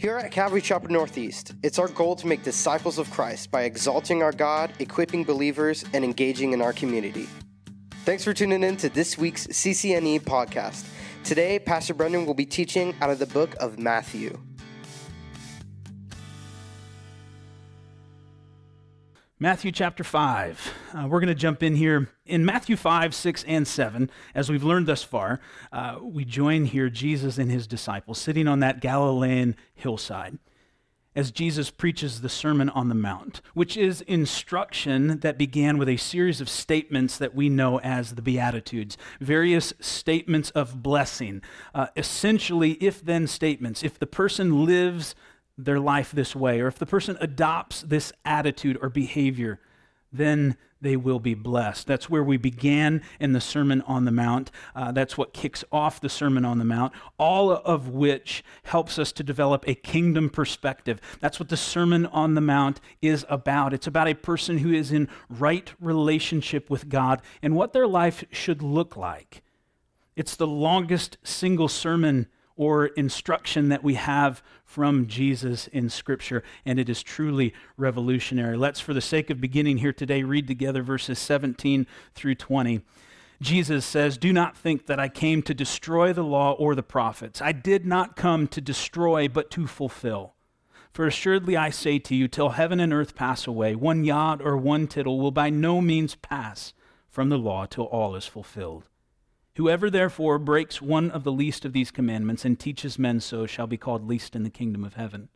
Here at Calvary Chapel Northeast, it's our goal to make disciples of Christ by exalting our God, equipping believers, and engaging in our community. Thanks for tuning in to this week's CCNE podcast. Today, Pastor Brendan will be teaching out of the book of Matthew. Matthew chapter 5. Uh, we're going to jump in here. In Matthew 5, 6, and 7, as we've learned thus far, uh, we join here Jesus and his disciples sitting on that Galilean hillside as Jesus preaches the Sermon on the Mount, which is instruction that began with a series of statements that we know as the Beatitudes, various statements of blessing, uh, essentially if then statements. If the person lives their life this way, or if the person adopts this attitude or behavior, then they will be blessed. That's where we began in the Sermon on the Mount. Uh, that's what kicks off the Sermon on the Mount, all of which helps us to develop a kingdom perspective. That's what the Sermon on the Mount is about. It's about a person who is in right relationship with God and what their life should look like. It's the longest single sermon or instruction that we have from Jesus in Scripture, and it is truly revolutionary. Let's, for the sake of beginning here today, read together verses 17 through 20. Jesus says, Do not think that I came to destroy the law or the prophets. I did not come to destroy, but to fulfill. For assuredly I say to you, till heaven and earth pass away, one jot or one tittle will by no means pass from the law till all is fulfilled. Whoever therefore breaks one of the least of these commandments and teaches men so shall be called least in the kingdom of heaven.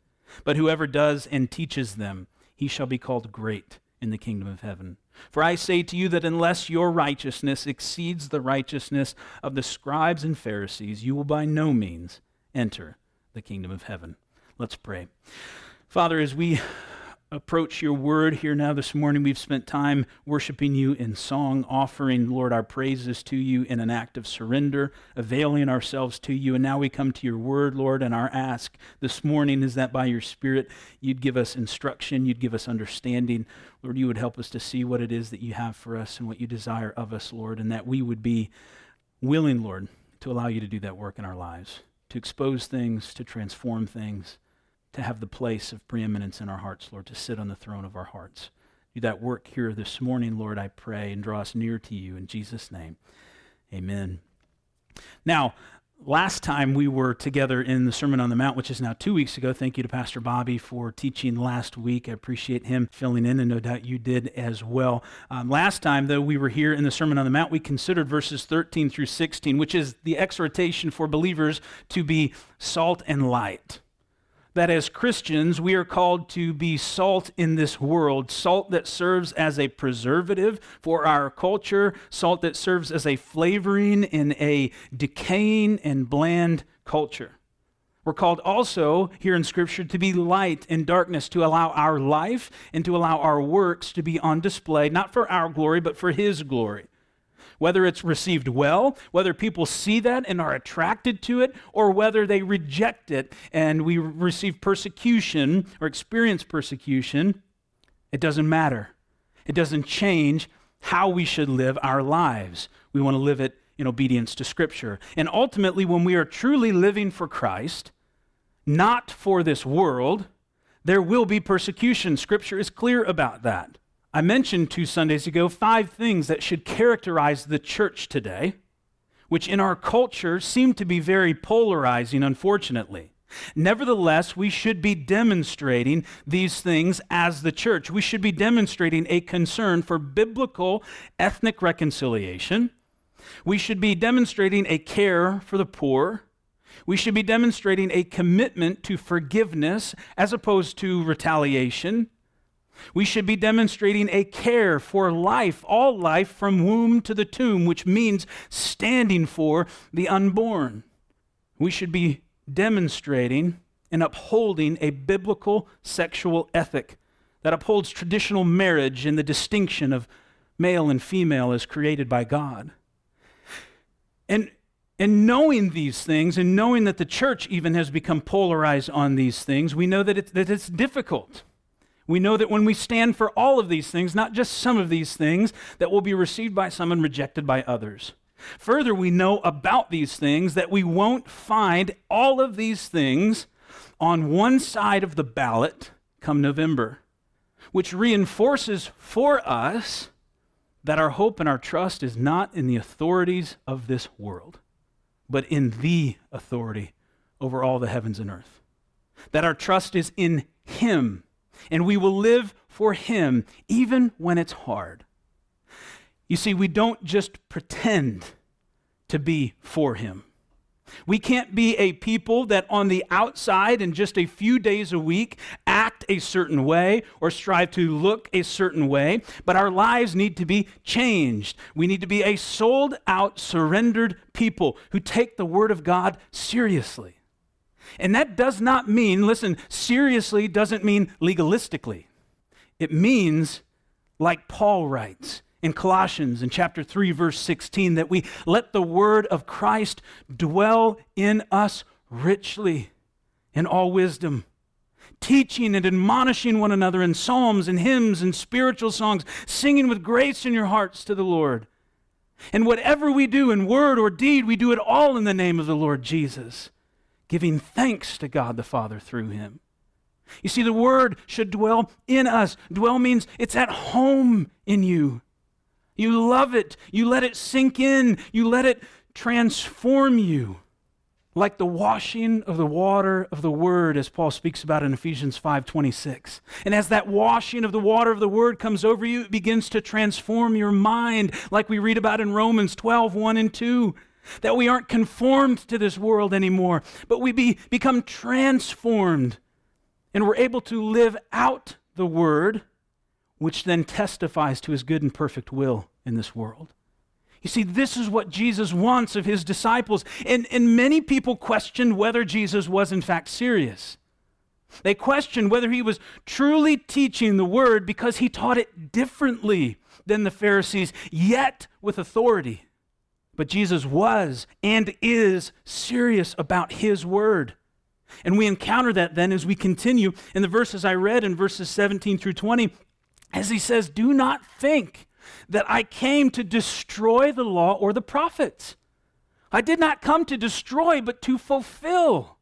But whoever does and teaches them, he shall be called great in the kingdom of heaven. For I say to you that unless your righteousness exceeds the righteousness of the scribes and Pharisees, you will by no means enter the kingdom of heaven. Let's pray. Father, as we approach your word here now this morning. We've spent time worshiping you in song, offering, Lord, our praises to you in an act of surrender, availing ourselves to you. And now we come to your word, Lord, and our ask this morning is that by your Spirit, you'd give us instruction, you'd give us understanding. Lord, you would help us to see what it is that you have for us and what you desire of us, Lord, and that we would be willing, Lord, to allow you to do that work in our lives, to expose things, to transform things to have the place of preeminence in our hearts, Lord, to sit on the throne of our hearts. Do that work here this morning, Lord, I pray, and draw us near to you in Jesus' name. Amen. Now, last time we were together in the Sermon on the Mount, which is now two weeks ago. Thank you to Pastor Bobby for teaching last week. I appreciate him filling in, and no doubt you did as well. Um, last time, though, we were here in the Sermon on the Mount, we considered verses 13 through 16, which is the exhortation for believers to be salt and light that as Christians, we are called to be salt in this world, salt that serves as a preservative for our culture, salt that serves as a flavoring in a decaying and bland culture. We're called also here in Scripture to be light in darkness, to allow our life and to allow our works to be on display, not for our glory, but for His glory whether it's received well, whether people see that and are attracted to it, or whether they reject it and we receive persecution or experience persecution, it doesn't matter. It doesn't change how we should live our lives. We want to live it in obedience to Scripture. And ultimately, when we are truly living for Christ, not for this world, there will be persecution. Scripture is clear about that. I mentioned two Sundays ago five things that should characterize the church today, which in our culture seem to be very polarizing, unfortunately. Nevertheless, we should be demonstrating these things as the church. We should be demonstrating a concern for biblical ethnic reconciliation. We should be demonstrating a care for the poor. We should be demonstrating a commitment to forgiveness as opposed to retaliation. We should be demonstrating a care for life, all life from womb to the tomb, which means standing for the unborn. We should be demonstrating and upholding a biblical sexual ethic that upholds traditional marriage and the distinction of male and female as created by God. And, and knowing these things and knowing that the church even has become polarized on these things, we know that, it, that it's difficult. We know that when we stand for all of these things, not just some of these things, that will be received by some and rejected by others. Further, we know about these things that we won't find all of these things on one side of the ballot come November, which reinforces for us that our hope and our trust is not in the authorities of this world, but in the authority over all the heavens and earth. That our trust is in Him, and we will live for Him even when it's hard. You see, we don't just pretend to be for Him. We can't be a people that on the outside in just a few days a week act a certain way or strive to look a certain way, but our lives need to be changed. We need to be a sold out, surrendered people who take the Word of God seriously. And that does not mean, listen, seriously doesn't mean legalistically. It means, like Paul writes, in Colossians in chapter 3 verse 16 that we let the word of Christ dwell in us richly in all wisdom teaching and admonishing one another in psalms and hymns and spiritual songs singing with grace in your hearts to the Lord and whatever we do in word or deed we do it all in the name of the Lord Jesus giving thanks to God the Father through him you see, the word should dwell in us. Dwell means it's at home in you. You love it. You let it sink in. You let it transform you like the washing of the water of the word as Paul speaks about in Ephesians 5:26. And as that washing of the water of the word comes over you, it begins to transform your mind like we read about in Romans 12, 1 and 2. That we aren't conformed to this world anymore, but we be, become transformed. And we're able to live out the word which then testifies to his good and perfect will in this world. You see, this is what Jesus wants of his disciples. And, and many people questioned whether Jesus was in fact serious. They questioned whether he was truly teaching the word because he taught it differently than the Pharisees, yet with authority. But Jesus was and is serious about his word. And we encounter that then as we continue in the verses I read in verses 17 through 20 as he says, Do not think that I came to destroy the law or the prophets. I did not come to destroy, but to fulfill.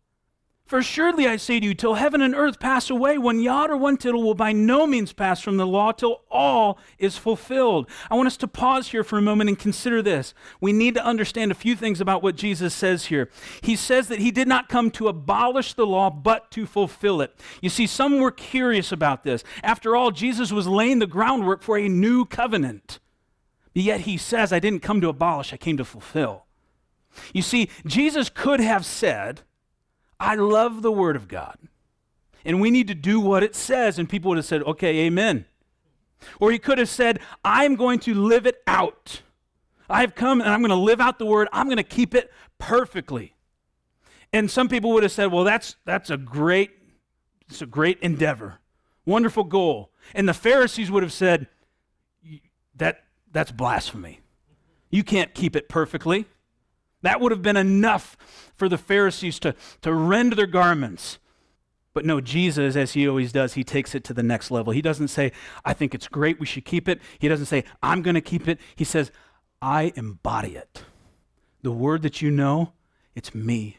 For surely I say to you, till heaven and earth pass away, one jot or one tittle will by no means pass from the law till all is fulfilled. I want us to pause here for a moment and consider this. We need to understand a few things about what Jesus says here. He says that he did not come to abolish the law, but to fulfill it. You see, some were curious about this. After all, Jesus was laying the groundwork for a new covenant. Yet he says, I didn't come to abolish, I came to fulfill. You see, Jesus could have said, I love the Word of God. And we need to do what it says. And people would have said, okay, amen. Or he could have said, I'm going to live it out. I've come and I'm going to live out the Word. I'm going to keep it perfectly. And some people would have said, well, that's, that's a great, it's a great endeavor. Wonderful goal. And the Pharisees would have said, that, that's blasphemy. You can't keep it perfectly. That would have been enough for the Pharisees to, to rend their garments. But no, Jesus, as he always does, he takes it to the next level. He doesn't say, I think it's great, we should keep it. He doesn't say, I'm going to keep it. He says, I embody it. The word that you know, it's me.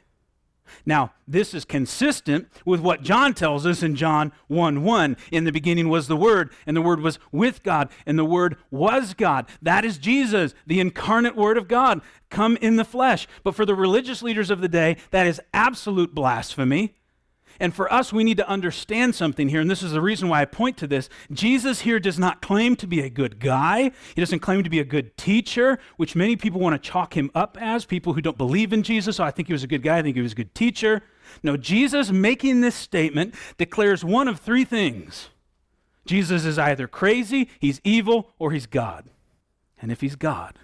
Now, this is consistent with what John tells us in John 1 1. In the beginning was the Word, and the Word was with God, and the Word was God. That is Jesus, the incarnate Word of God, come in the flesh. But for the religious leaders of the day, that is absolute blasphemy. And for us, we need to understand something here, and this is the reason why I point to this. Jesus here does not claim to be a good guy. He doesn't claim to be a good teacher, which many people want to chalk him up as people who don't believe in Jesus. So I think he was a good guy, I think he was a good teacher. No, Jesus making this statement declares one of three things Jesus is either crazy, he's evil, or he's God. And if he's God,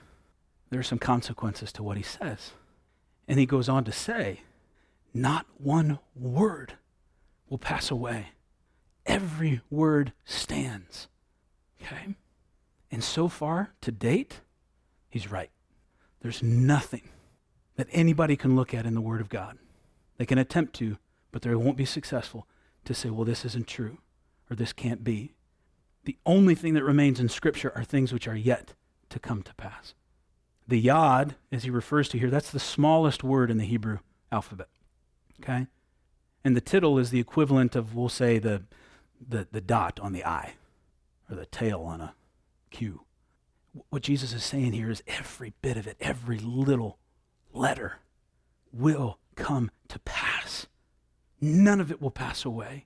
there are some consequences to what he says. And he goes on to say, not one word will pass away. Every word stands. Okay? And so far, to date, he's right. There's nothing that anybody can look at in the Word of God. They can attempt to, but they won't be successful to say, well, this isn't true or this can't be. The only thing that remains in Scripture are things which are yet to come to pass. The yod, as he refers to here, that's the smallest word in the Hebrew alphabet. Okay? And the tittle is the equivalent of, we'll say, the, the, the dot on the I or the tail on a Q. What Jesus is saying here is every bit of it, every little letter will come to pass. None of it will pass away.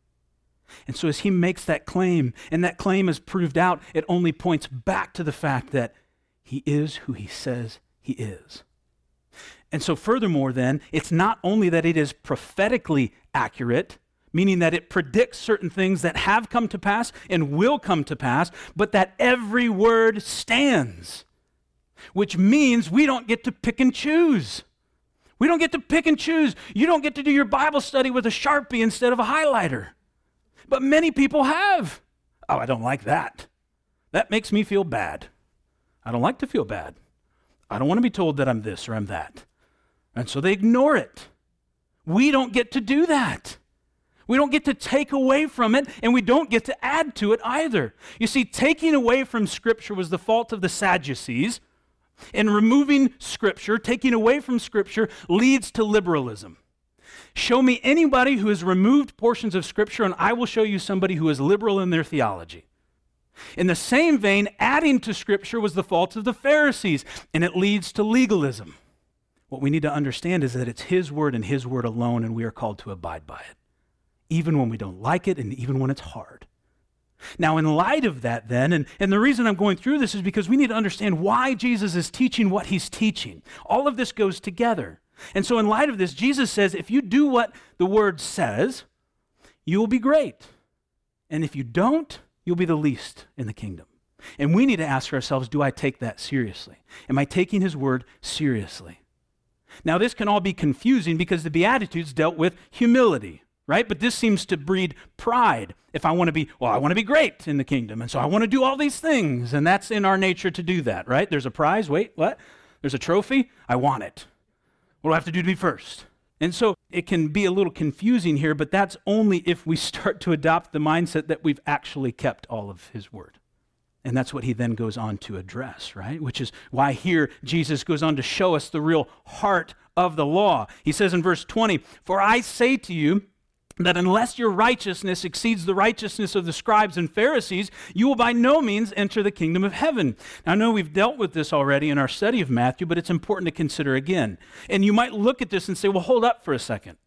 And so, as he makes that claim, and that claim is proved out, it only points back to the fact that he is who he says he is. And so, furthermore, then, it's not only that it is prophetically accurate, meaning that it predicts certain things that have come to pass and will come to pass, but that every word stands, which means we don't get to pick and choose. We don't get to pick and choose. You don't get to do your Bible study with a Sharpie instead of a highlighter. But many people have. Oh, I don't like that. That makes me feel bad. I don't like to feel bad. I don't want to be told that I'm this or I'm that. And so they ignore it. We don't get to do that. We don't get to take away from it, and we don't get to add to it either. You see, taking away from Scripture was the fault of the Sadducees, and removing Scripture, taking away from Scripture, leads to liberalism. Show me anybody who has removed portions of Scripture, and I will show you somebody who is liberal in their theology. In the same vein, adding to Scripture was the fault of the Pharisees, and it leads to legalism. What we need to understand is that it's His Word and His Word alone, and we are called to abide by it, even when we don't like it and even when it's hard. Now, in light of that, then, and, and the reason I'm going through this is because we need to understand why Jesus is teaching what he's teaching. All of this goes together. And so, in light of this, Jesus says if you do what the word says, you will be great. And if you don't, you'll be the least in the kingdom. And we need to ask ourselves do I take that seriously? Am I taking his word seriously? Now, this can all be confusing because the Beatitudes dealt with humility, right? But this seems to breed pride. If I want to be, well, I want to be great in the kingdom, and so I want to do all these things, and that's in our nature to do that, right? There's a prize, wait, what? There's a trophy, I want it. What do I have to do to be first? And so it can be a little confusing here, but that's only if we start to adopt the mindset that we've actually kept all of his word. And that's what he then goes on to address, right? Which is why here Jesus goes on to show us the real heart of the law. He says in verse 20, For I say to you, that unless your righteousness exceeds the righteousness of the scribes and Pharisees, you will by no means enter the kingdom of heaven. Now, I know we've dealt with this already in our study of Matthew, but it's important to consider again. And you might look at this and say, well, hold up for a second.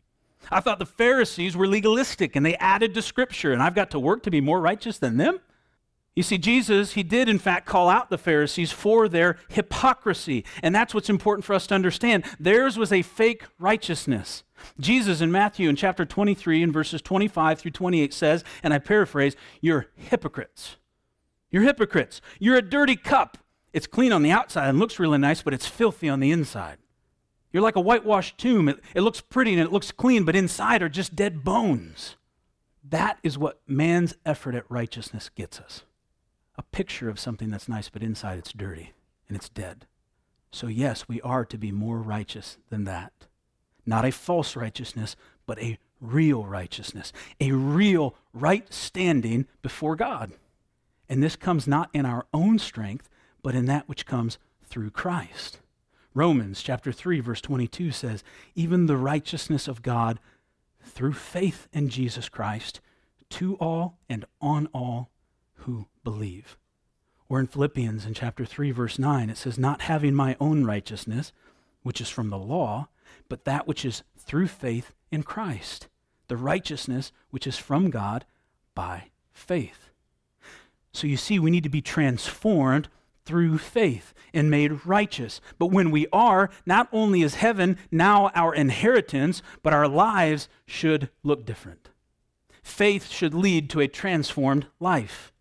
I thought the Pharisees were legalistic and they added to Scripture, and I've got to work to be more righteous than them? You see, Jesus, he did in fact call out the Pharisees for their hypocrisy. And that's what's important for us to understand. Theirs was a fake righteousness. Jesus in Matthew in chapter 23 and verses 25 through 28 says, and I paraphrase, You're hypocrites. You're hypocrites. You're a dirty cup. It's clean on the outside and looks really nice, but it's filthy on the inside. You're like a whitewashed tomb. It, it looks pretty and it looks clean, but inside are just dead bones. That is what man's effort at righteousness gets us a picture of something that's nice, but inside it's dirty and it's dead. So, yes, we are to be more righteous than that. Not a false righteousness, but a real righteousness, a real right standing before God. And this comes not in our own strength, but in that which comes through Christ. Romans chapter 3 verse 22 says, "Even the righteousness of God through faith in Jesus Christ to all and on all who believe." Or in Philippians in chapter 3 verse 9 it says, "Not having my own righteousness, which is from the law, but that which is through faith in Christ, the righteousness which is from God by faith. So you see, we need to be transformed through faith and made righteous. But when we are, not only is heaven now our inheritance, but our lives should look different. Faith should lead to a transformed life.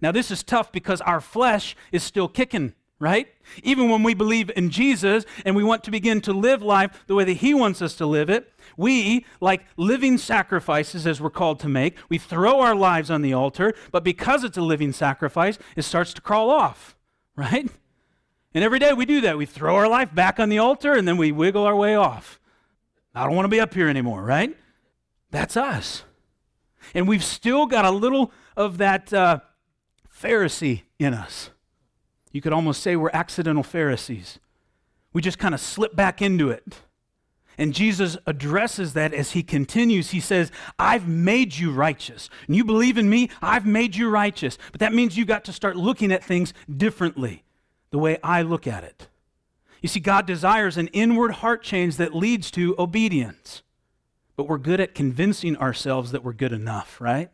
Now, this is tough because our flesh is still kicking right? Even when we believe in Jesus and we want to begin to live life the way that He wants us to live it, we, like living sacrifices as we're called to make, we throw our lives on the altar, but because it's a living sacrifice, it starts to crawl off, right? And every day we do that. We throw our life back on the altar and then we wiggle our way off. I don't want to be up here anymore, right? That's us. And we've still got a little of that uh, Pharisee in us. You could almost say we're accidental Pharisees. We just kind of slip back into it. And Jesus addresses that as he continues. He says, I've made you righteous. And you believe in me, I've made you righteous. But that means you got to start looking at things differently, the way I look at it. You see, God desires an inward heart change that leads to obedience. But we're good at convincing ourselves that we're good enough, right?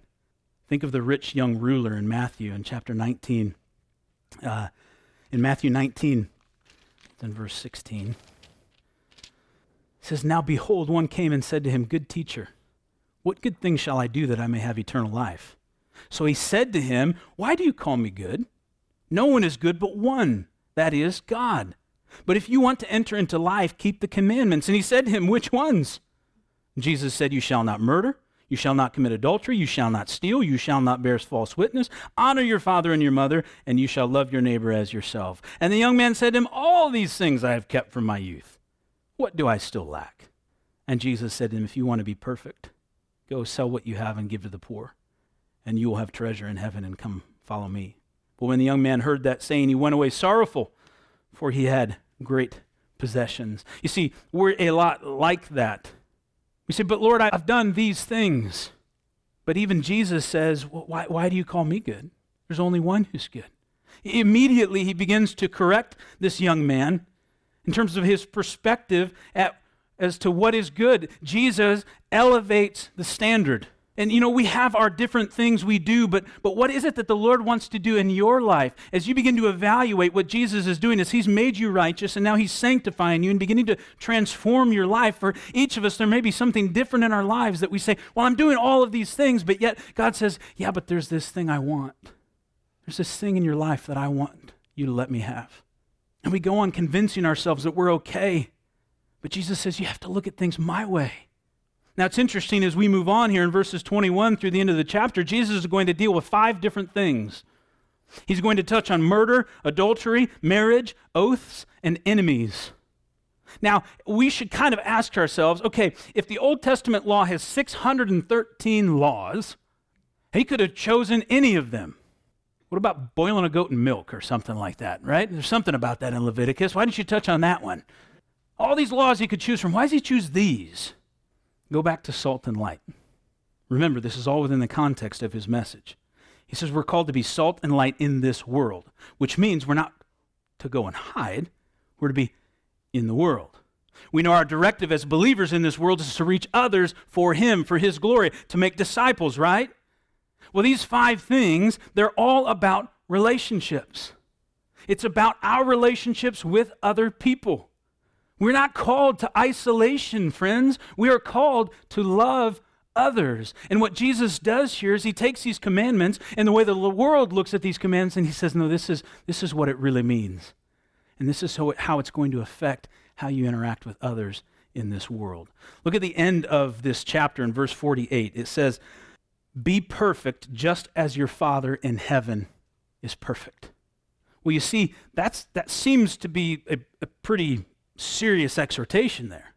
Think of the rich young ruler in Matthew in chapter 19. Uh, in Matthew 19, then verse 16 says, Now behold, one came and said to him, Good teacher, what good thing shall I do that I may have eternal life? So he said to him, Why do you call me good? No one is good but one, that is, God. But if you want to enter into life, keep the commandments. And he said to him, Which ones? Jesus said, You shall not murder. You shall not commit adultery. You shall not steal. You shall not bear false witness. Honor your father and your mother, and you shall love your neighbor as yourself. And the young man said to him, All these things I have kept from my youth. What do I still lack? And Jesus said to him, If you want to be perfect, go sell what you have and give to the poor, and you will have treasure in heaven, and come follow me. But when the young man heard that saying, he went away sorrowful, for he had great possessions. You see, we're a lot like that. We say, But Lord, I've done these things. But even Jesus says, well, why, why do you call me good? There's only one who's good. Immediately, he begins to correct this young man in terms of his perspective at, as to what is good. Jesus elevates the standard. And you know, we have our different things we do, but, but what is it that the Lord wants to do in your life? As you begin to evaluate what Jesus is doing, is He's made you righteous and now He's sanctifying you and beginning to transform your life. For each of us, there may be something different in our lives that we say, Well, I'm doing all of these things, but yet God says, Yeah, but there's this thing I want. There's this thing in your life that I want you to let me have. And we go on convincing ourselves that we're okay. But Jesus says, you have to look at things my way. Now, it's interesting as we move on here in verses 21 through the end of the chapter, Jesus is going to deal with five different things. He's going to touch on murder, adultery, marriage, oaths, and enemies. Now, we should kind of ask ourselves okay, if the Old Testament law has 613 laws, he could have chosen any of them. What about boiling a goat in milk or something like that, right? There's something about that in Leviticus. Why didn't you touch on that one? All these laws he could choose from. Why does he choose these? Go back to salt and light. Remember, this is all within the context of his message. He says we're called to be salt and light in this world, which means we're not to go and hide, we're to be in the world. We know our directive as believers in this world is to reach others for him, for his glory, to make disciples, right? Well, these five things, they're all about relationships. It's about our relationships with other people. We're not called to isolation, friends. We are called to love others. And what Jesus does here is he takes these commandments and the way the world looks at these commands and he says, no, this is, this is what it really means. And this is how, how it's going to affect how you interact with others in this world. Look at the end of this chapter in verse 48. It says, be perfect just as your Father in heaven is perfect. Well, you see, that's, that seems to be a, a pretty serious exhortation there.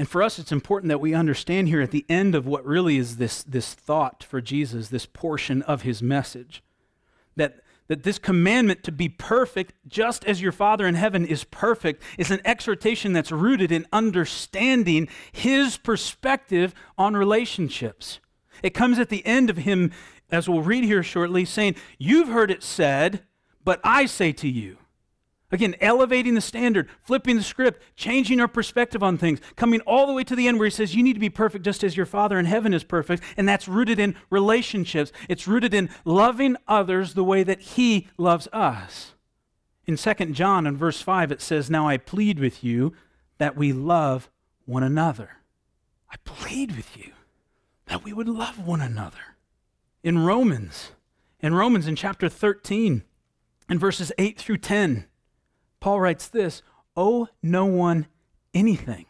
And for us, it's important that we understand here at the end of what really is this, this thought for Jesus, this portion of his message, that, that this commandment to be perfect, just as your Father in heaven is perfect, is an exhortation that's rooted in understanding his perspective on relationships. It comes at the end of him, as we'll read here shortly, saying, You've heard it said, but I say to you. Again, elevating the standard, flipping the script, changing our perspective on things, coming all the way to the end where he says, You need to be perfect just as your Father in heaven is perfect. And that's rooted in relationships. It's rooted in loving others the way that he loves us. In 2 John, in verse 5, it says, Now I plead with you that we love one another. I plead with you that we would love one another. In Romans, in Romans in chapter 13, in verses 8 through 10, Paul writes this Owe no one anything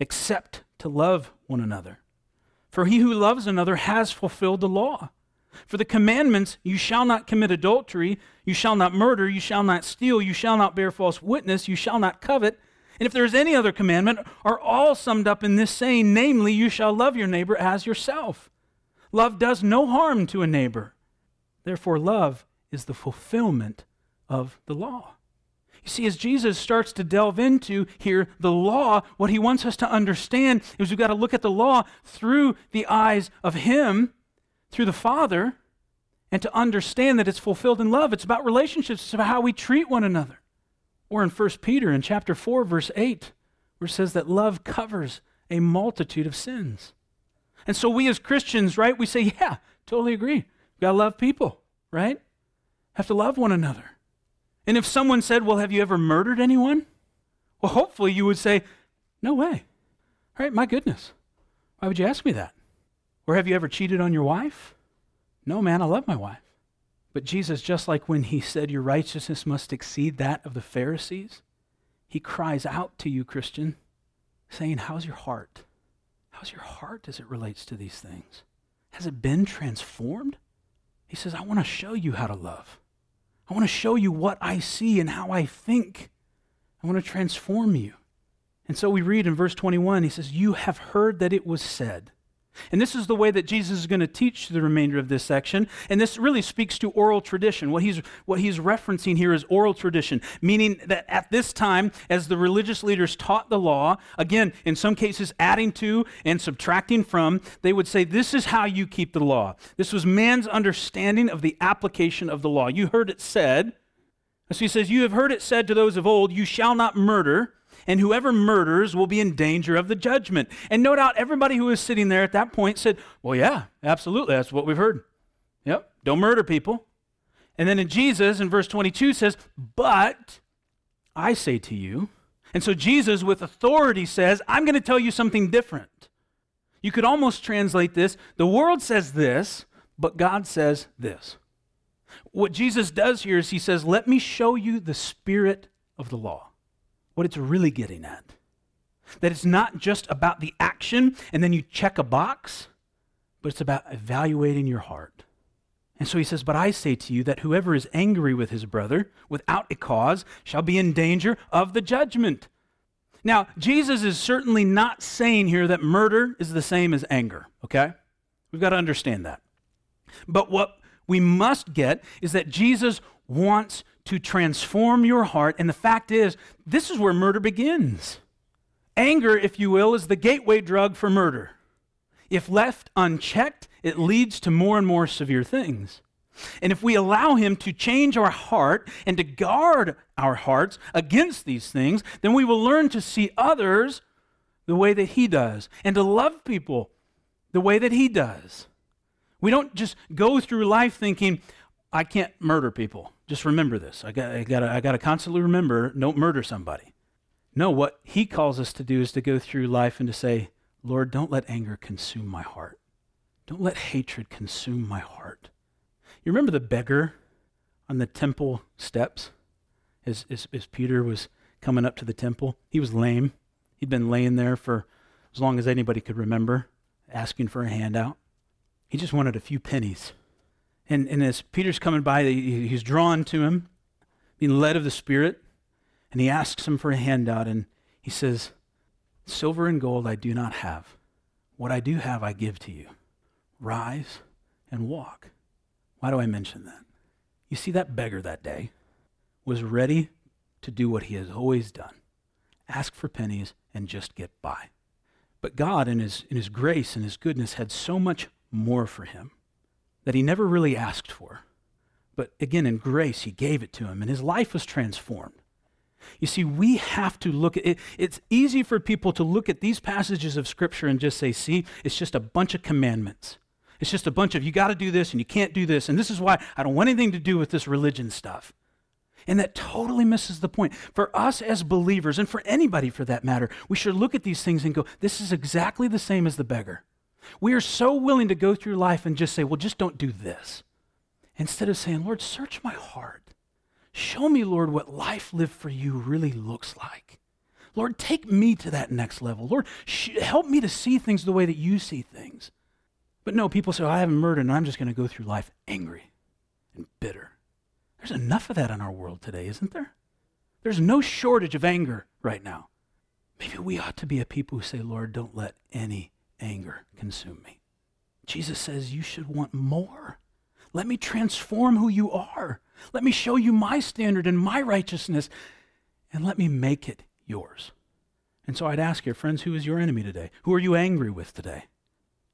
except to love one another. For he who loves another has fulfilled the law. For the commandments, you shall not commit adultery, you shall not murder, you shall not steal, you shall not bear false witness, you shall not covet, and if there is any other commandment, are all summed up in this saying, namely, you shall love your neighbor as yourself. Love does no harm to a neighbor. Therefore, love is the fulfillment of the law. You see, as Jesus starts to delve into here the law, what he wants us to understand is we've got to look at the law through the eyes of him, through the Father, and to understand that it's fulfilled in love. It's about relationships, it's about how we treat one another. Or in 1 Peter in chapter 4, verse 8, where it says that love covers a multitude of sins. And so we as Christians, right, we say, yeah, totally agree. We've gotta love people, right? Have to love one another. And if someone said, Well, have you ever murdered anyone? Well, hopefully you would say, No way. All right, my goodness. Why would you ask me that? Or have you ever cheated on your wife? No, man, I love my wife. But Jesus, just like when he said your righteousness must exceed that of the Pharisees, he cries out to you, Christian, saying, How's your heart? How's your heart as it relates to these things? Has it been transformed? He says, I want to show you how to love. I want to show you what I see and how I think. I want to transform you. And so we read in verse 21, he says, You have heard that it was said. And this is the way that Jesus is going to teach the remainder of this section. And this really speaks to oral tradition. What he's, what he's referencing here is oral tradition, meaning that at this time, as the religious leaders taught the law, again, in some cases adding to and subtracting from, they would say, This is how you keep the law. This was man's understanding of the application of the law. You heard it said. So he says, You have heard it said to those of old, You shall not murder and whoever murders will be in danger of the judgment. And no doubt everybody who was sitting there at that point said, Well, yeah, absolutely. That's what we've heard. Yep, don't murder people. And then in Jesus, in verse 22, says, But I say to you, and so Jesus, with authority, says, I'm going to tell you something different. You could almost translate this the world says this, but God says this. What Jesus does here is he says, Let me show you the spirit of the law what it's really getting at. That it's not just about the action and then you check a box, but it's about evaluating your heart. And so he says, But I say to you that whoever is angry with his brother without a cause shall be in danger of the judgment. Now, Jesus is certainly not saying here that murder is the same as anger, okay? We've got to understand that. But what we must get is that Jesus wants to transform your heart. And the fact is, this is where murder begins. Anger, if you will, is the gateway drug for murder. If left unchecked, it leads to more and more severe things. And if we allow Him to change our heart and to guard our hearts against these things, then we will learn to see others the way that He does and to love people the way that He does. We don't just go through life thinking, I can't murder people. Just remember this. I got, I got, I got to constantly remember, don't murder somebody. No, what he calls us to do is to go through life and to say, Lord, don't let anger consume my heart. Don't let hatred consume my heart. You remember the beggar on the temple steps as, as, as Peter was coming up to the temple? He was lame. He'd been laying there for as long as anybody could remember, asking for a handout. He just wanted a few pennies. And, and as Peter's coming by, he's drawn to him, being led of the Spirit, and he asks him for a handout, and he says, Silver and gold I do not have. What I do have, I give to you. Rise and walk. Why do I mention that? You see, that beggar that day was ready to do what he has always done ask for pennies and just get by. But God, in his, in his grace and his goodness, had so much more for him that he never really asked for. But again, in grace, he gave it to him, and his life was transformed. You see, we have to look at it. It's easy for people to look at these passages of Scripture and just say, see, it's just a bunch of commandments. It's just a bunch of, you got to do this and you can't do this. And this is why I don't want anything to do with this religion stuff. And that totally misses the point. For us as believers, and for anybody for that matter, we should look at these things and go, this is exactly the same as the beggar. We are so willing to go through life and just say, well, just don't do this. Instead of saying, Lord, search my heart. Show me, Lord, what life lived for you really looks like. Lord, take me to that next level. Lord, sh- help me to see things the way that you see things. But no, people say, oh, I haven't murdered, and I'm just going to go through life angry and bitter. There's enough of that in our world today, isn't there? There's no shortage of anger right now. Maybe we ought to be a people who say, Lord, don't let any anger consume me. Jesus says, You should want more. Let me transform who you are. Let me show you my standard and my righteousness. and let me make it yours. And so I'd ask you, friends, who is your enemy today? Who are you angry with today?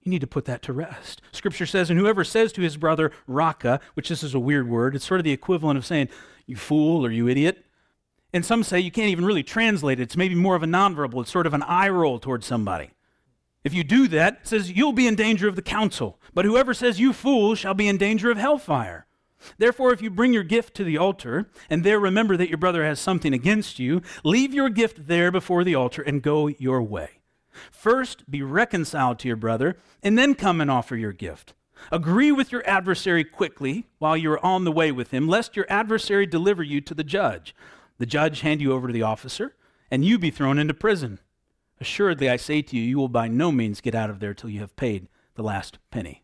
You need to put that to rest. Scripture says, and whoever says to his brother, Raca, which this is a weird word, it's sort of the equivalent of saying, you fool or you idiot. And some say you can't even really translate it. It's maybe more of a nonverbal. It's sort of an eye roll towards somebody. If you do that, it says you'll be in danger of the council. But whoever says you fool shall be in danger of hellfire. Therefore, if you bring your gift to the altar, and there remember that your brother has something against you, leave your gift there before the altar and go your way. First, be reconciled to your brother, and then come and offer your gift. Agree with your adversary quickly while you are on the way with him, lest your adversary deliver you to the judge. The judge hand you over to the officer, and you be thrown into prison. Assuredly, I say to you, you will by no means get out of there till you have paid the last penny.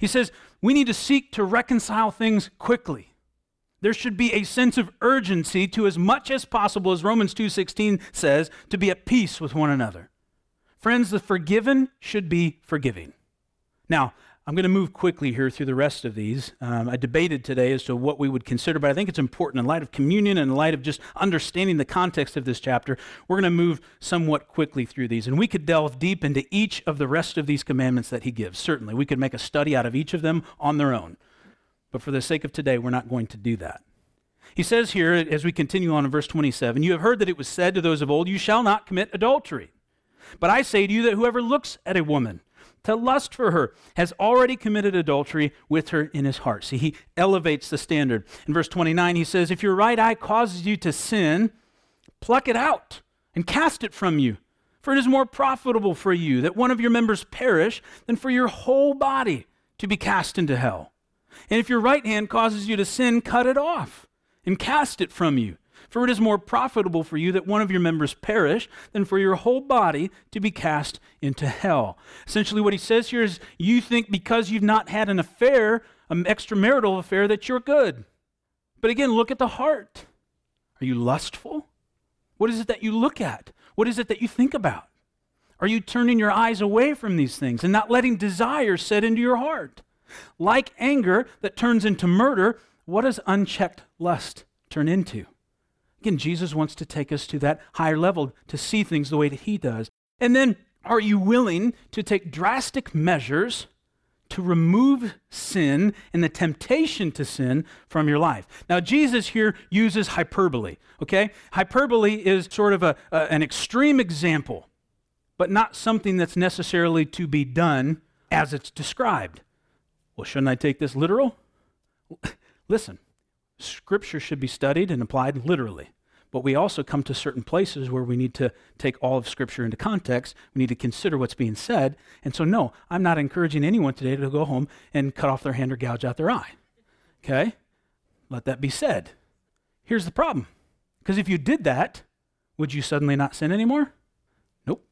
He says we need to seek to reconcile things quickly. There should be a sense of urgency to as much as possible as Romans 2:16 says to be at peace with one another. Friends, the forgiven should be forgiving. Now, I'm going to move quickly here through the rest of these. Um, I debated today as to what we would consider, but I think it's important in light of communion and in light of just understanding the context of this chapter. We're going to move somewhat quickly through these. And we could delve deep into each of the rest of these commandments that he gives. Certainly, we could make a study out of each of them on their own. But for the sake of today, we're not going to do that. He says here, as we continue on in verse 27, You have heard that it was said to those of old, You shall not commit adultery. But I say to you that whoever looks at a woman, to lust for her, has already committed adultery with her in his heart. See, he elevates the standard. In verse 29, he says, If your right eye causes you to sin, pluck it out and cast it from you. For it is more profitable for you that one of your members perish than for your whole body to be cast into hell. And if your right hand causes you to sin, cut it off and cast it from you. For it is more profitable for you that one of your members perish than for your whole body to be cast into hell. Essentially, what he says here is you think because you've not had an affair, an extramarital affair, that you're good. But again, look at the heart. Are you lustful? What is it that you look at? What is it that you think about? Are you turning your eyes away from these things and not letting desire set into your heart? Like anger that turns into murder, what does unchecked lust turn into? Again, Jesus wants to take us to that higher level to see things the way that he does. And then, are you willing to take drastic measures to remove sin and the temptation to sin from your life? Now, Jesus here uses hyperbole, okay? Hyperbole is sort of a, a an extreme example, but not something that's necessarily to be done as it's described. Well, shouldn't I take this literal? Listen, Scripture should be studied and applied literally. But we also come to certain places where we need to take all of Scripture into context. We need to consider what's being said. And so, no, I'm not encouraging anyone today to go home and cut off their hand or gouge out their eye. Okay? Let that be said. Here's the problem. Because if you did that, would you suddenly not sin anymore? Nope.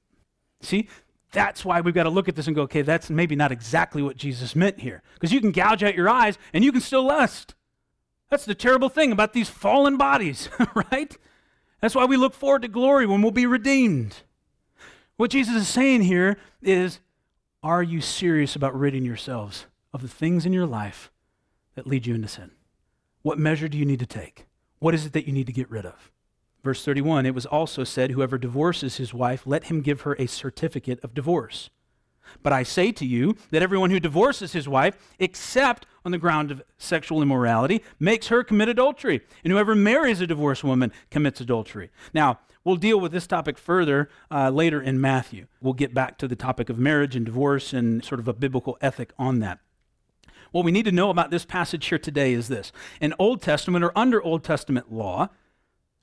See, that's why we've got to look at this and go, okay, that's maybe not exactly what Jesus meant here. Because you can gouge out your eyes and you can still lust. That's the terrible thing about these fallen bodies, right? That's why we look forward to glory when we'll be redeemed. What Jesus is saying here is are you serious about ridding yourselves of the things in your life that lead you into sin? What measure do you need to take? What is it that you need to get rid of? Verse 31 It was also said, Whoever divorces his wife, let him give her a certificate of divorce. But I say to you that everyone who divorces his wife, except on the ground of sexual immorality, makes her commit adultery. And whoever marries a divorced woman commits adultery. Now, we'll deal with this topic further uh, later in Matthew. We'll get back to the topic of marriage and divorce and sort of a biblical ethic on that. What we need to know about this passage here today is this in Old Testament or under Old Testament law,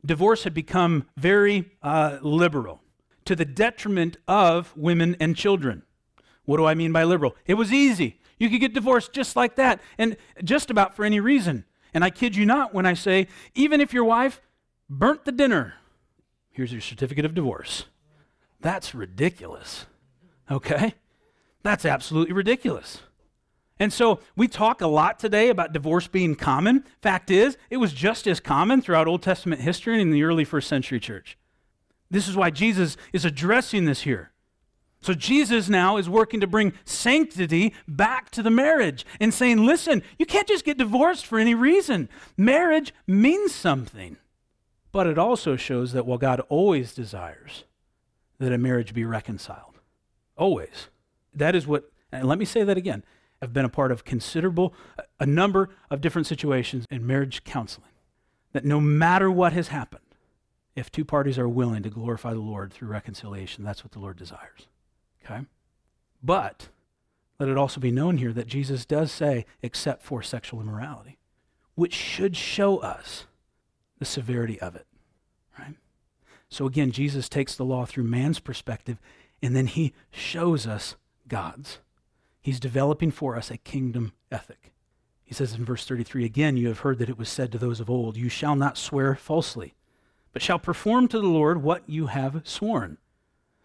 divorce had become very uh, liberal to the detriment of women and children. What do I mean by liberal? It was easy. You could get divorced just like that, and just about for any reason. And I kid you not when I say, even if your wife burnt the dinner, here's your certificate of divorce. That's ridiculous. Okay? That's absolutely ridiculous. And so we talk a lot today about divorce being common. Fact is, it was just as common throughout Old Testament history and in the early first century church. This is why Jesus is addressing this here. So Jesus now is working to bring sanctity back to the marriage and saying, listen, you can't just get divorced for any reason. Marriage means something. But it also shows that while God always desires that a marriage be reconciled, always, that is what, and let me say that again. I've been a part of considerable, a number of different situations in marriage counseling. That no matter what has happened, if two parties are willing to glorify the Lord through reconciliation, that's what the Lord desires. Okay? But let it also be known here that Jesus does say, except for sexual immorality, which should show us the severity of it. Right? So again, Jesus takes the law through man's perspective, and then he shows us God's. He's developing for us a kingdom ethic. He says in verse 33 again, you have heard that it was said to those of old, You shall not swear falsely, but shall perform to the Lord what you have sworn.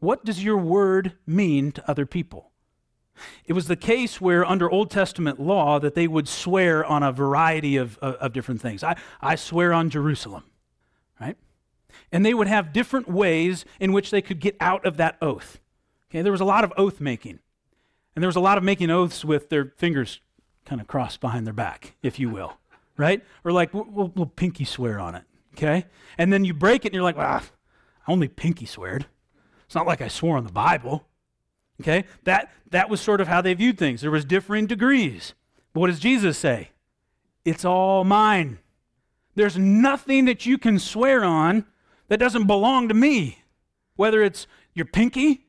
What does your word mean to other people? It was the case where, under Old Testament law, that they would swear on a variety of, of, of, different things. I, I swear on Jerusalem, right? And they would have different ways in which they could get out of that oath. Okay, there was a lot of oath making. And there was a lot of making oaths with their fingers kind of crossed behind their back, if you will, right? Or like, we'll, we'll pinky swear on it, okay? And then you break it and you're like, ah, I only pinky sweared. It's not like I swore on the Bible. Okay? That that was sort of how they viewed things. There was differing degrees. But what does Jesus say? It's all mine. There's nothing that you can swear on that doesn't belong to me. Whether it's your pinky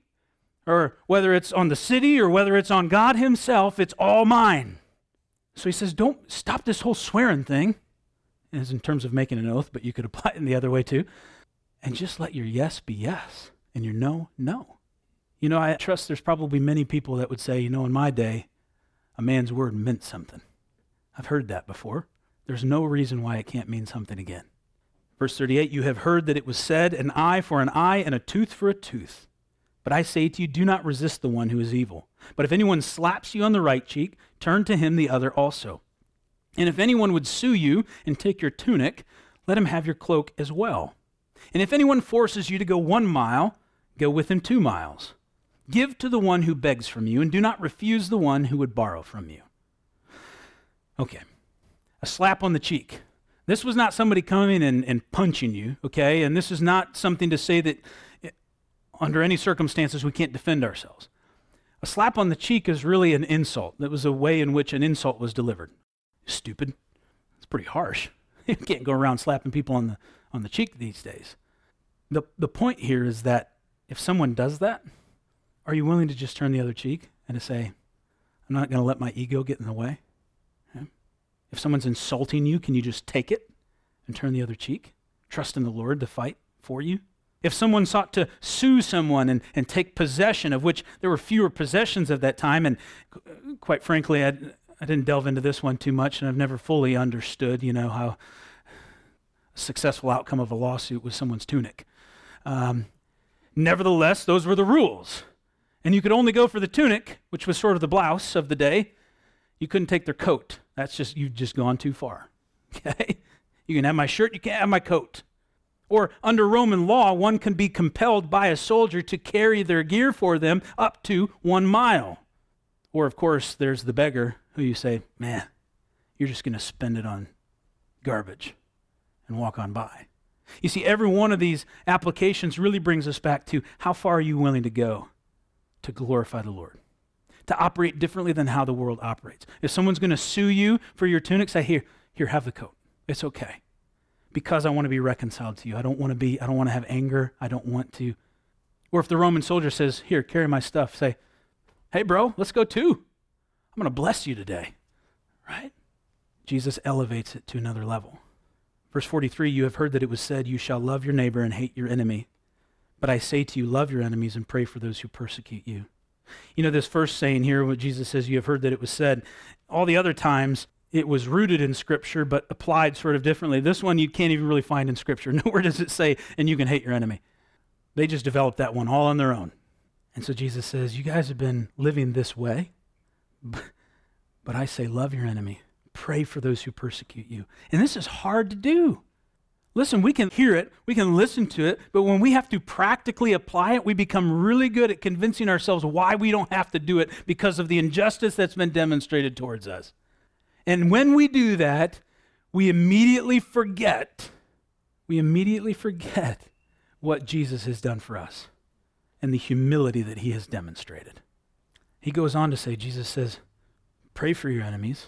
or whether it's on the city or whether it's on God himself, it's all mine. So he says, don't stop this whole swearing thing, as in terms of making an oath, but you could apply it in the other way too. And just let your yes be yes and your no, no. You know, I trust there's probably many people that would say, you know, in my day, a man's word meant something. I've heard that before. There's no reason why it can't mean something again. Verse 38 You have heard that it was said, an eye for an eye and a tooth for a tooth. But I say to you, do not resist the one who is evil. But if anyone slaps you on the right cheek, turn to him the other also. And if anyone would sue you and take your tunic, let him have your cloak as well. And if anyone forces you to go one mile, go with him two miles. Give to the one who begs from you, and do not refuse the one who would borrow from you. Okay, a slap on the cheek. This was not somebody coming and, and punching you, okay? And this is not something to say that eh, under any circumstances we can't defend ourselves. A slap on the cheek is really an insult. That was a way in which an insult was delivered. Stupid. It's pretty harsh. you can't go around slapping people on the, on the cheek these days. The, the point here is that if someone does that, are you willing to just turn the other cheek and to say, I'm not going to let my ego get in the way? Okay? If someone's insulting you, can you just take it and turn the other cheek? Trust in the Lord to fight for you? If someone sought to sue someone and, and take possession, of which there were fewer possessions at that time, and quite frankly, I, I didn't delve into this one too much, and I've never fully understood, you know, how a successful outcome of a lawsuit was someone's tunic. Um, nevertheless, those were the rules. And you could only go for the tunic, which was sort of the blouse of the day. You couldn't take their coat. That's just, you've just gone too far. Okay? You can have my shirt, you can't have my coat. Or under Roman law, one can be compelled by a soldier to carry their gear for them up to one mile. Or, of course, there's the beggar who you say, man, you're just going to spend it on garbage and walk on by. You see, every one of these applications really brings us back to how far are you willing to go to glorify the Lord? To operate differently than how the world operates. If someone's going to sue you for your tunic, say, here, here, have the coat. It's okay because I want to be reconciled to you. I don't want to be, I don't want to have anger. I don't want to. Or if the Roman soldier says, Here, carry my stuff, say, Hey, bro, let's go too. I'm going to bless you today. Right? Jesus elevates it to another level. Verse 43 You have heard that it was said, You shall love your neighbor and hate your enemy. But I say to you, love your enemies and pray for those who persecute you. You know, this first saying here, what Jesus says, You have heard that it was said. All the other times, it was rooted in Scripture but applied sort of differently. This one you can't even really find in Scripture. Nowhere does it say, and you can hate your enemy. They just developed that one all on their own. And so Jesus says, You guys have been living this way, but I say, love your enemy. Pray for those who persecute you. And this is hard to do. Listen, we can hear it, we can listen to it, but when we have to practically apply it, we become really good at convincing ourselves why we don't have to do it because of the injustice that's been demonstrated towards us. And when we do that, we immediately forget, we immediately forget what Jesus has done for us and the humility that he has demonstrated. He goes on to say, Jesus says, Pray for your enemies,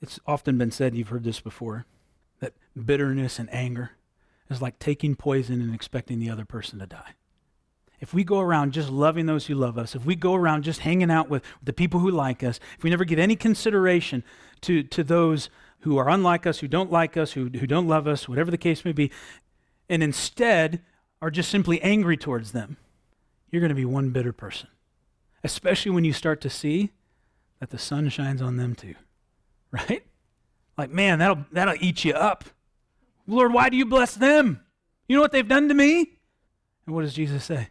It's often been said, you've heard this before, that bitterness and anger is like taking poison and expecting the other person to die. If we go around just loving those who love us, if we go around just hanging out with the people who like us, if we never give any consideration to, to those who are unlike us, who don't like us, who, who don't love us, whatever the case may be, and instead are just simply angry towards them, you're going to be one bitter person. Especially when you start to see that the sun shines on them too. Right? Like, man, that'll, that'll eat you up. Lord, why do you bless them? You know what they've done to me? And what does Jesus say?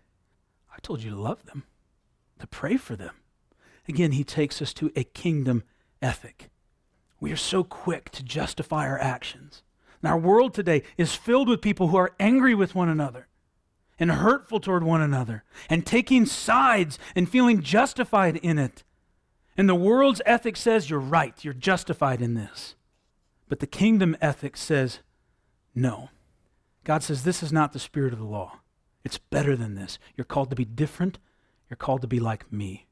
I told you to love them, to pray for them. Again, he takes us to a kingdom ethic. We are so quick to justify our actions. And our world today is filled with people who are angry with one another and hurtful toward one another and taking sides and feeling justified in it. And the world's ethic says you're right, you're justified in this. But the kingdom ethic says no. God says this is not the spirit of the law. It's better than this. You're called to be different. You're called to be like me.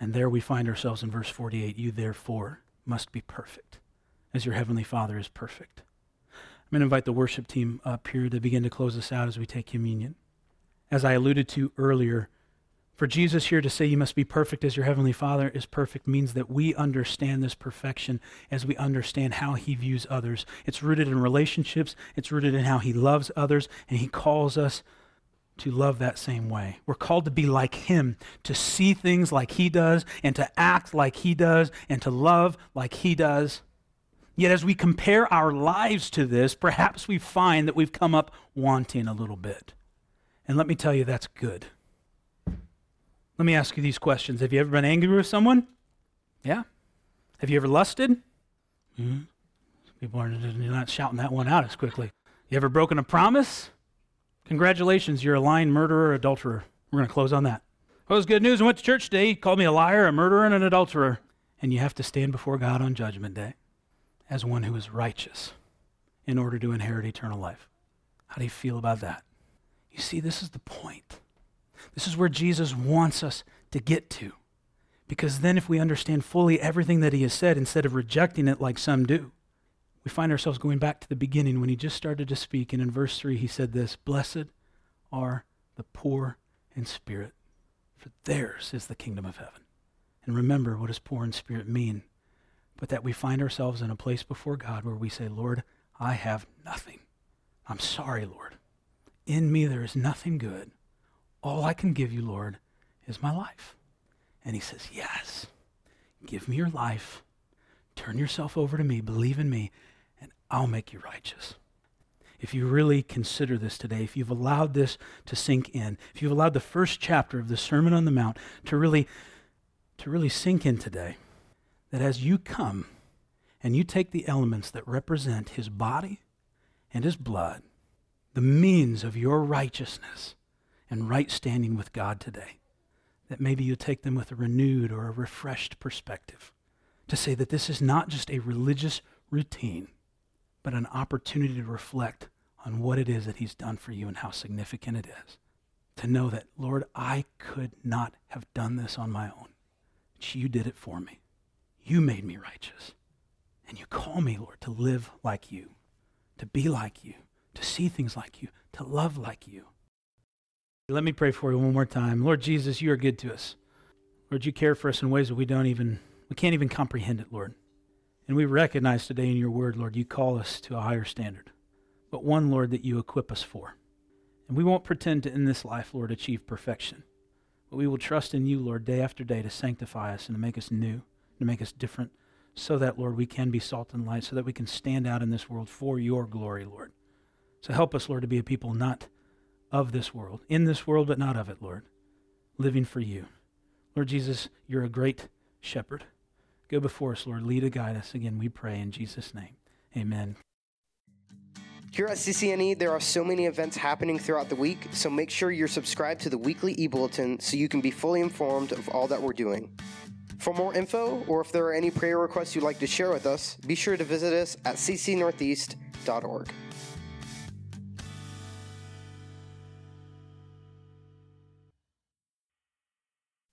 And there we find ourselves in verse 48 You therefore must be perfect, as your heavenly Father is perfect. I'm going to invite the worship team up here to begin to close us out as we take communion. As I alluded to earlier, for Jesus here to say you must be perfect as your heavenly Father is perfect means that we understand this perfection as we understand how he views others. It's rooted in relationships, it's rooted in how he loves others, and he calls us to love that same way. We're called to be like him, to see things like he does, and to act like he does, and to love like he does. Yet as we compare our lives to this, perhaps we find that we've come up wanting a little bit. And let me tell you, that's good. Let me ask you these questions. Have you ever been angry with someone? Yeah. Have you ever lusted? Mm-hmm. People are not shouting that one out as quickly. You ever broken a promise? Congratulations, you're a lying murderer, adulterer. We're going to close on that. Well, it was good news. I went to church today. He called me a liar, a murderer, and an adulterer. And you have to stand before God on Judgment Day as one who is righteous in order to inherit eternal life. How do you feel about that? You see, this is the point. This is where Jesus wants us to get to. Because then, if we understand fully everything that he has said, instead of rejecting it like some do, we find ourselves going back to the beginning when he just started to speak. And in verse 3, he said this Blessed are the poor in spirit, for theirs is the kingdom of heaven. And remember, what does poor in spirit mean? But that we find ourselves in a place before God where we say, Lord, I have nothing. I'm sorry, Lord. In me there is nothing good. All I can give you, Lord, is my life. And he says, Yes, give me your life. Turn yourself over to me. Believe in me, and I'll make you righteous. If you really consider this today, if you've allowed this to sink in, if you've allowed the first chapter of the Sermon on the Mount to really, to really sink in today, that as you come and you take the elements that represent his body and his blood, the means of your righteousness, and right standing with God today. That maybe you take them with a renewed or a refreshed perspective to say that this is not just a religious routine, but an opportunity to reflect on what it is that He's done for you and how significant it is. To know that, Lord, I could not have done this on my own. But you did it for me. You made me righteous. And you call me, Lord, to live like you, to be like you, to see things like you, to love like you. Let me pray for you one more time. Lord Jesus, you are good to us. Lord, you care for us in ways that we don't even, we can't even comprehend it, Lord. And we recognize today in your word, Lord, you call us to a higher standard, but one, Lord, that you equip us for. And we won't pretend to, in this life, Lord, achieve perfection. But we will trust in you, Lord, day after day to sanctify us and to make us new, to make us different, so that, Lord, we can be salt and light, so that we can stand out in this world for your glory, Lord. So help us, Lord, to be a people not of this world, in this world, but not of it, Lord, living for you. Lord Jesus, you're a great shepherd. Go before us, Lord. Lead and guide us. Again, we pray in Jesus' name. Amen. Here at CCNE, there are so many events happening throughout the week, so make sure you're subscribed to the weekly e bulletin so you can be fully informed of all that we're doing. For more info, or if there are any prayer requests you'd like to share with us, be sure to visit us at ccnortheast.org.